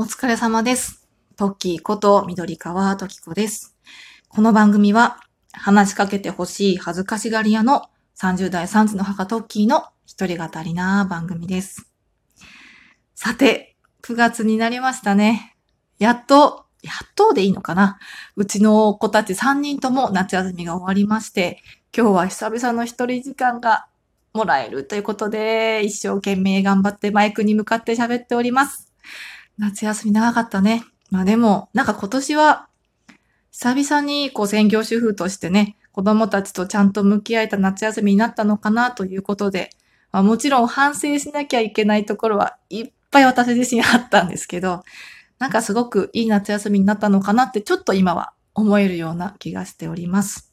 お疲れ様です。トッキーこと緑川トキコです。この番組は話しかけてほしい恥ずかしがり屋の30代3児の母トッキーの一人語りな番組です。さて、9月になりましたね。やっと、やっとでいいのかなうちの子たち3人とも夏休みが終わりまして、今日は久々の一人時間がもらえるということで、一生懸命頑張ってマイクに向かって喋っております。夏休み長かったね。まあでも、なんか今年は、久々にこう専業主婦としてね、子供たちとちゃんと向き合えた夏休みになったのかなということで、まあ、もちろん反省しなきゃいけないところはいっぱい私自身あったんですけど、なんかすごくいい夏休みになったのかなってちょっと今は思えるような気がしております。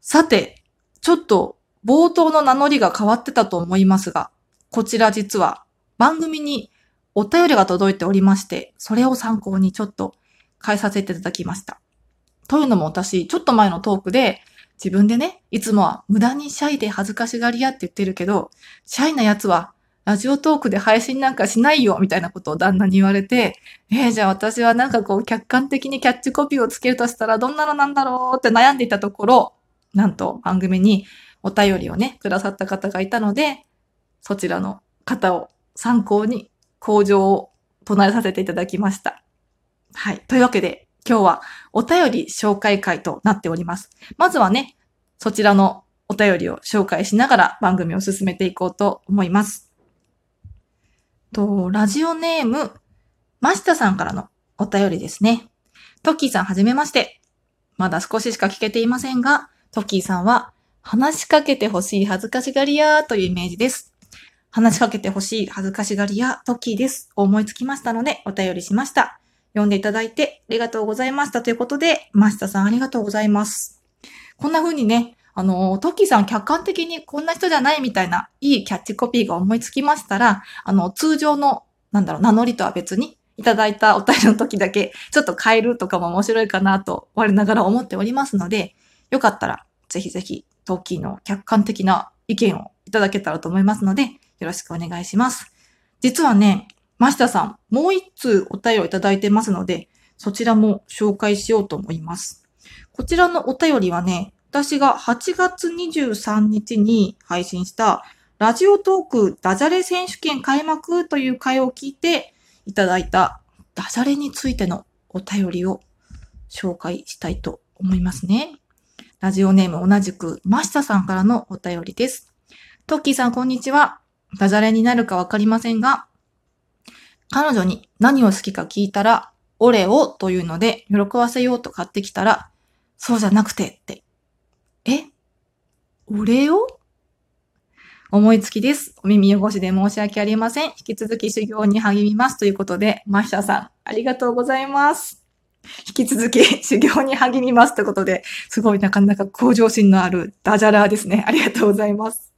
さて、ちょっと冒頭の名乗りが変わってたと思いますが、こちら実は番組にお便りが届いておりまして、それを参考にちょっと変えさせていただきました。というのも私、ちょっと前のトークで、自分でね、いつもは無駄にシャイで恥ずかしがり屋って言ってるけど、シャイなやつはラジオトークで配信なんかしないよみたいなことを旦那に言われて、えー、じゃあ私はなんかこう客観的にキャッチコピーをつけるとしたらどんなのなんだろうって悩んでいたところ、なんと番組にお便りをね、くださった方がいたので、そちらの方を参考に向上を唱えさせていただきました。はい。というわけで、今日はお便り紹介会となっております。まずはね、そちらのお便りを紹介しながら番組を進めていこうと思います。と、ラジオネーム、ましたさんからのお便りですね。トッキーさんはじめまして。まだ少ししか聞けていませんが、トッキーさんは話しかけてほしい恥ずかしがり屋というイメージです。話しかけてほしい恥ずかしがり屋トッキーです。思いつきましたのでお便りしました。読んでいただいてありがとうございましたということで、マスタさんありがとうございます。こんな風にね、あの、トッキーさん客観的にこんな人じゃないみたいないいキャッチコピーが思いつきましたら、あの、通常の、なんだろう、名乗りとは別にいただいたお便りの時だけちょっと変えるとかも面白いかなと我ながら思っておりますので、よかったらぜひぜひトッキーの客観的な意見をいただけたらと思いますので、よろしくお願いします。実はね、マシタさん、もう一通お便りをいただいてますので、そちらも紹介しようと思います。こちらのお便りはね、私が8月23日に配信したラジオトークダジャレ選手権開幕という回を聞いていただいたダジャレについてのお便りを紹介したいと思いますね。ラジオネーム同じくマシタさんからのお便りです。トッキーさんこんにちは。ダジャレになるかわかりませんが、彼女に何を好きか聞いたら、オレオというので喜ばせようと買ってきたら、そうじゃなくてって。え？オレオ？思いつきです。お耳汚しで申し訳ありません。引き続き修行に励みます。ということで、マシャさん、ありがとうございます。引き続き修行に励みます。ということで、すごいなかなか向上心のあるダジャラーですね。ありがとうございます。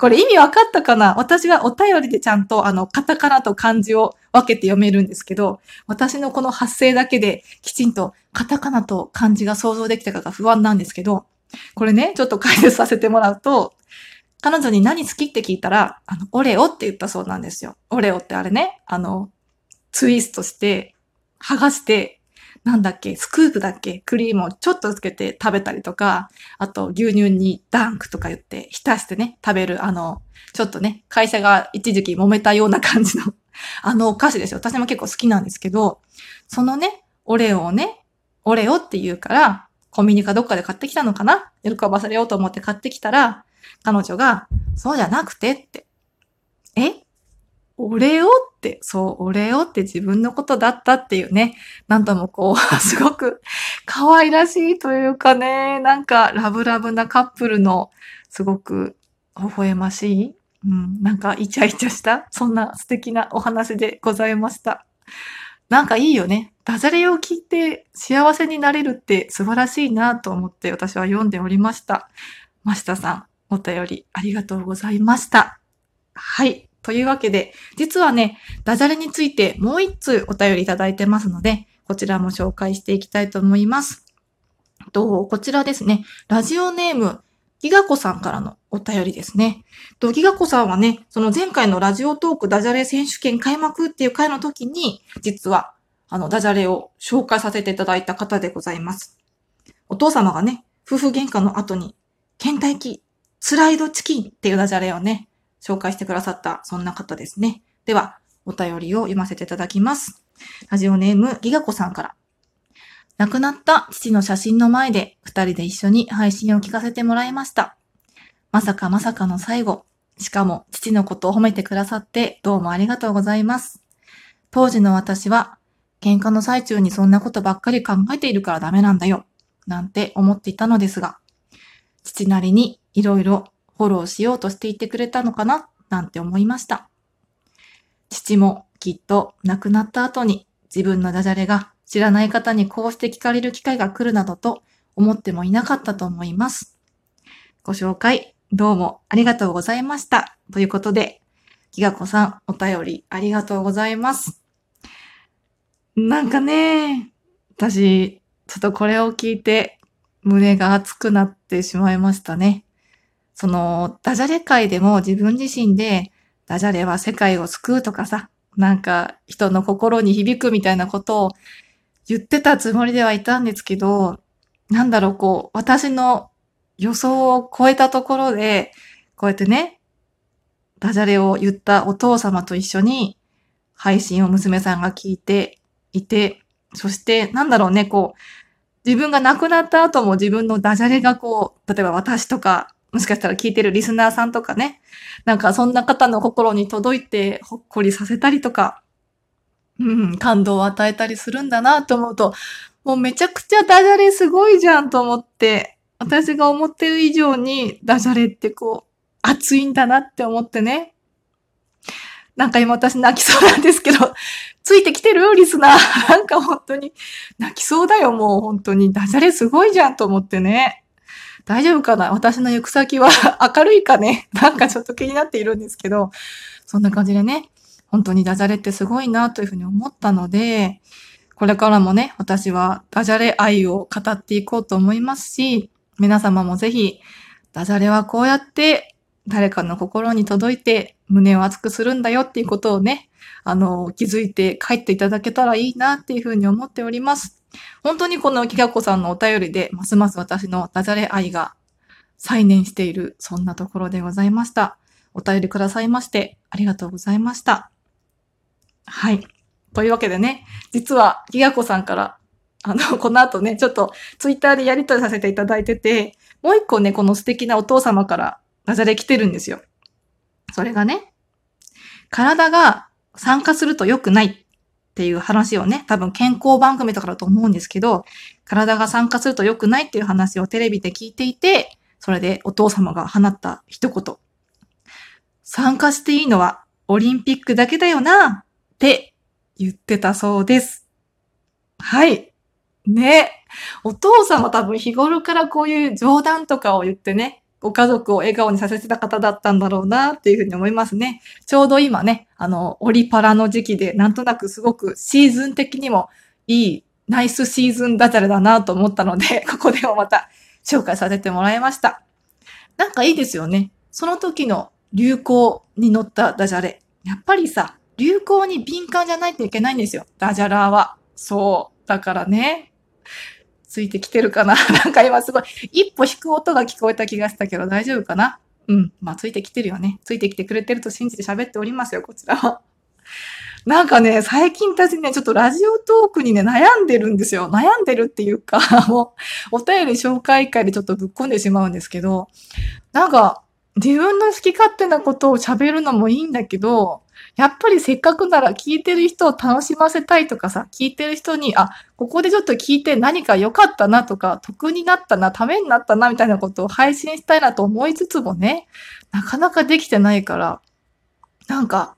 これ意味分かったかな？私はお便りでちゃんとあの、カタカナと漢字を分けて読めるんですけど、私のこの発声だけできちんとカタカナと漢字が想像できたかが不安なんですけど、これね、ちょっと解説させてもらうと、彼女に何好きって聞いたら、あの、オレオって言ったそうなんですよ。オレオってあれね、あの、ツイストして、剥がして、なんだっけ、スクープだっけ、クリームをちょっとつけて食べたりとか、あと牛乳にダンクとか言って浸してね、食べる、あの、ちょっとね、会社が一時期揉めたような感じの、あのお菓子ですよ。私も結構好きなんですけど、そのね、オレオをね、オレオって言うから、コンビニかどっかで買ってきたのかな？喜ばされようと思って買ってきたら、彼女が、そうじゃなくてって。え？オレオって、そう、オレオって自分のことだったっていうね。なんともこう、すごく可愛らしいというかね、なんかラブラブなカップルの、すごく微笑ましい、うん、なんかイチャイチャした、そんな素敵なお話でございました。なんかいいよね。ダジャレを聞いて幸せになれるって素晴らしいなと思って私は読んでおりました。マシタさん、お便りありがとうございました。はい。というわけで、実はね、ダジャレについてもう一通お便りいただいてますので、こちらも紹介していきたいと思います。と、こちらですね、ラジオネーム、ギガ子さんからのお便りですね。と、ギガ子さんはね、その前回のラジオトークダジャレ選手権開幕っていう回の時に、実は、あの、ダジャレを紹介させていただいた方でございます。お父様がね、夫婦喧嘩の後に、倦怠期、スライドチキンっていうダジャレをね、紹介してくださった、そんな方ですね。では、お便りを読ませていただきます。ラジオネーム、ギガ子さんから。亡くなった父の写真の前で二人で一緒に配信を聞かせてもらいました。まさかまさかの最後。しかも父のことを褒めてくださってどうもありがとうございます。当時の私は喧嘩の最中にそんなことばっかり考えているからダメなんだよ。なんて思っていたのですが、父なりにいろいろフォローしようとしていてくれたのかな？なんて思いました。父もきっと亡くなった後に自分のダジャレが知らない方にこうして聞かれる機会が来るなどと思ってもいなかったと思います。ご紹介どうもありがとうございました。ということで、きがこさんお便りありがとうございます。なんかね、私、ちょっとこれを聞いて胸が熱くなってしまいましたね。その、ダジャレ界でも自分自身で、ダジャレは世界を救うとかさ、なんか人の心に響くみたいなことを言ってたつもりではいたんですけど、なんだろう、こう、私の予想を超えたところで、こうやってね、ダジャレを言ったお父様と一緒に配信を娘さんが聞いていて、そしてなんだろうね、こう、自分が亡くなった後も自分のダジャレがこう、例えば私とか、もしかしたら聞いてるリスナーさんとかね、なんかそんな方の心に届いてほっこりさせたりとか、うん、感動を与えたりするんだなと思うと、もうめちゃくちゃダジャレすごいじゃんと思って、私が思ってる以上にダジャレってこう、熱いんだなって思ってね。なんか今私泣きそうなんですけど、ついてきてる？リスナー。なんか本当に泣きそうだよ、もう本当に。ダジャレすごいじゃんと思ってね。大丈夫かな？私の行く先は 明るいかね？なんかちょっと気になっているんですけど、そんな感じでね。本当にダジャレってすごいなというふうに思ったので、これからもね、私はダジャレ愛を語っていこうと思いますし、皆様もぜひ、ダジャレはこうやって誰かの心に届いて胸を熱くするんだよっていうことをね、あの、気づいて帰っていただけたらいいなっていうふうに思っております。本当にこのきがこさんのお便りで、ますます私のダジャレ愛が再燃している、そんなところでございました。お便りくださいまして、ありがとうございました。はい。というわけでね、実は、ギガコさんから、あの、この後ね、ちょっとツイッターでやりとりさせていただいてて、もう一個ね、この素敵なお父様からダジャレ来てるんですよ。それがね、体が参加すると良くないっていう話をね、多分健康番組とかだと思うんですけど、体が参加すると良くないっていう話をテレビで聞いていて、それでお父様が放った一言。参加していいのはオリンピックだけだよなって言ってたそうです。はい。ね。お父さんは多分日頃からこういう冗談とかを言ってね、ご家族を笑顔にさせてた方だったんだろうなっていうふうに思いますね。ちょうど今ね、あの、オリパラの時期で、なんとなくすごくシーズン的にもいい、ナイスシーズンダジャレだなと思ったので、ここでもまた紹介させてもらいました。なんかいいですよね。その時の流行に乗ったダジャレ。やっぱりさ、流行に敏感じゃないといけないんですよ。ダジャラは。そう。だからね。ついてきてるかな？なんか今すごい、一歩引く音が聞こえた気がしたけど大丈夫かな？うん。まあ、ついてきてるよね。ついてきてくれてると信じて喋っておりますよ、こちらは。なんかね、最近たちね、ちょっとラジオトークにね、悩んでるんですよ。悩んでるっていうか、もう、お便り紹介会でちょっとぶっ込んでしまうんですけど、なんか、自分の好き勝手なことを喋るのもいいんだけど、やっぱりせっかくなら聞いてる人を楽しませたいとかさ、聞いてる人に、あ、ここでちょっと聞いて何か良かったなとか、得になったな、ためになったな、みたいなことを配信したいなと思いつつもね、なかなかできてないから、なんか、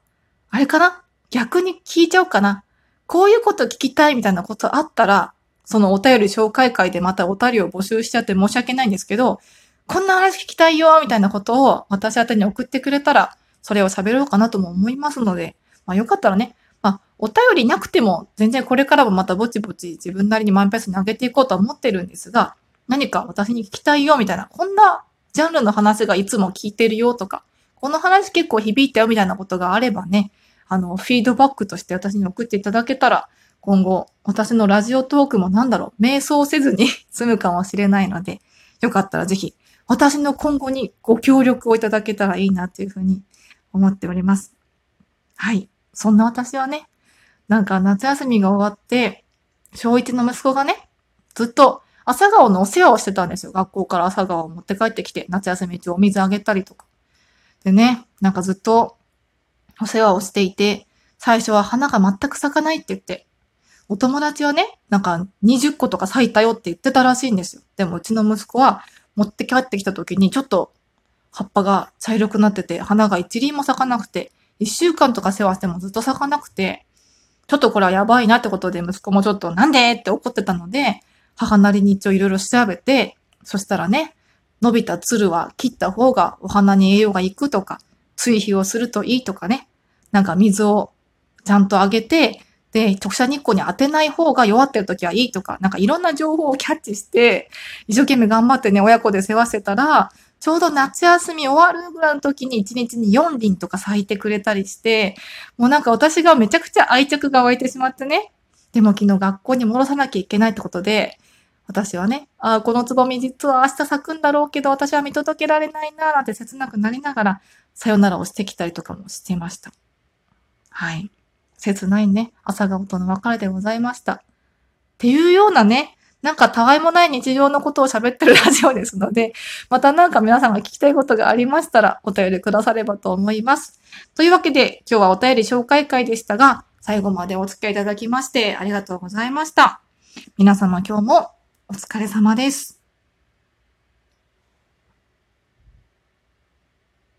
あれかな？逆に聞いちゃおうかな。こういうこと聞きたいみたいなことあったら、そのお便り紹介会でまたお便りを募集しちゃって申し訳ないんですけど、こんな話聞きたいよみたいなことを私宛に送ってくれたら、それを喋ろうかなとも思いますので、まあよかったらね、まあお便りなくても全然これからもまたぼちぼち自分なりにマイペースに上げていこうとは思ってるんですが、何か私に聞きたいよみたいな、こんなジャンルの話がいつも聞いてるよとか、この話結構響いたよみたいなことがあればね、あの、フィードバックとして私に送っていただけたら、今後、私のラジオトークもなんだろう、瞑想せずに 済むかもしれないので、よかったらぜひ、私の今後にご協力をいただけたらいいなというふうに思っております。はい。そんな私はね、なんか夏休みが終わって、小一の息子がね、ずっと朝顔のお世話をしてたんですよ。学校から朝顔を持って帰ってきて、夏休み中お水あげたりとか。でね、なんかずっとお世話をしていて、最初は花が全く咲かないって言って、お友達はね、なんか20個とか咲いたよって言ってたらしいんですよ。でもうちの息子は持って帰ってきた時にちょっと葉っぱが茶色くなってて、花が一輪も咲かなくて、一週間とか世話してもずっと咲かなくて、ちょっとこれはやばいなってことで息子もちょっとなんでって怒ってたので、母なりに一応いろいろ調べて、そしたらね、伸びた鶴は切った方がお花に栄養がいくとか、追肥をするといいとかね、なんか水をちゃんとあげて、で、直射日光に当てない方が弱ってる時はいいとか、なんかいろんな情報をキャッチして、一生懸命頑張ってね、親子で世話してたら、ちょうど夏休み終わるぐらいの時に1日に4輪とか咲いてくれたりして、もうなんか私がめちゃくちゃ愛着が湧いてしまってね。でも昨日学校に戻さなきゃいけないってことで、私はね、ああ、このつぼみ実は明日咲くんだろうけど、私は見届けられないな、なんて切なくなりながら、さよならをしてきたりとかもしてました。はい。切ないね、朝顔との別れでございました。っていうようなね、なんかたわいもない日常のことを喋ってるラジオですので、またなんか皆さんが聞きたいことがありましたらお便りくださればと思います。というわけで今日はお便り紹介会でしたが、最後までお付き合いいただきましてありがとうございました。皆様今日もお疲れ様です。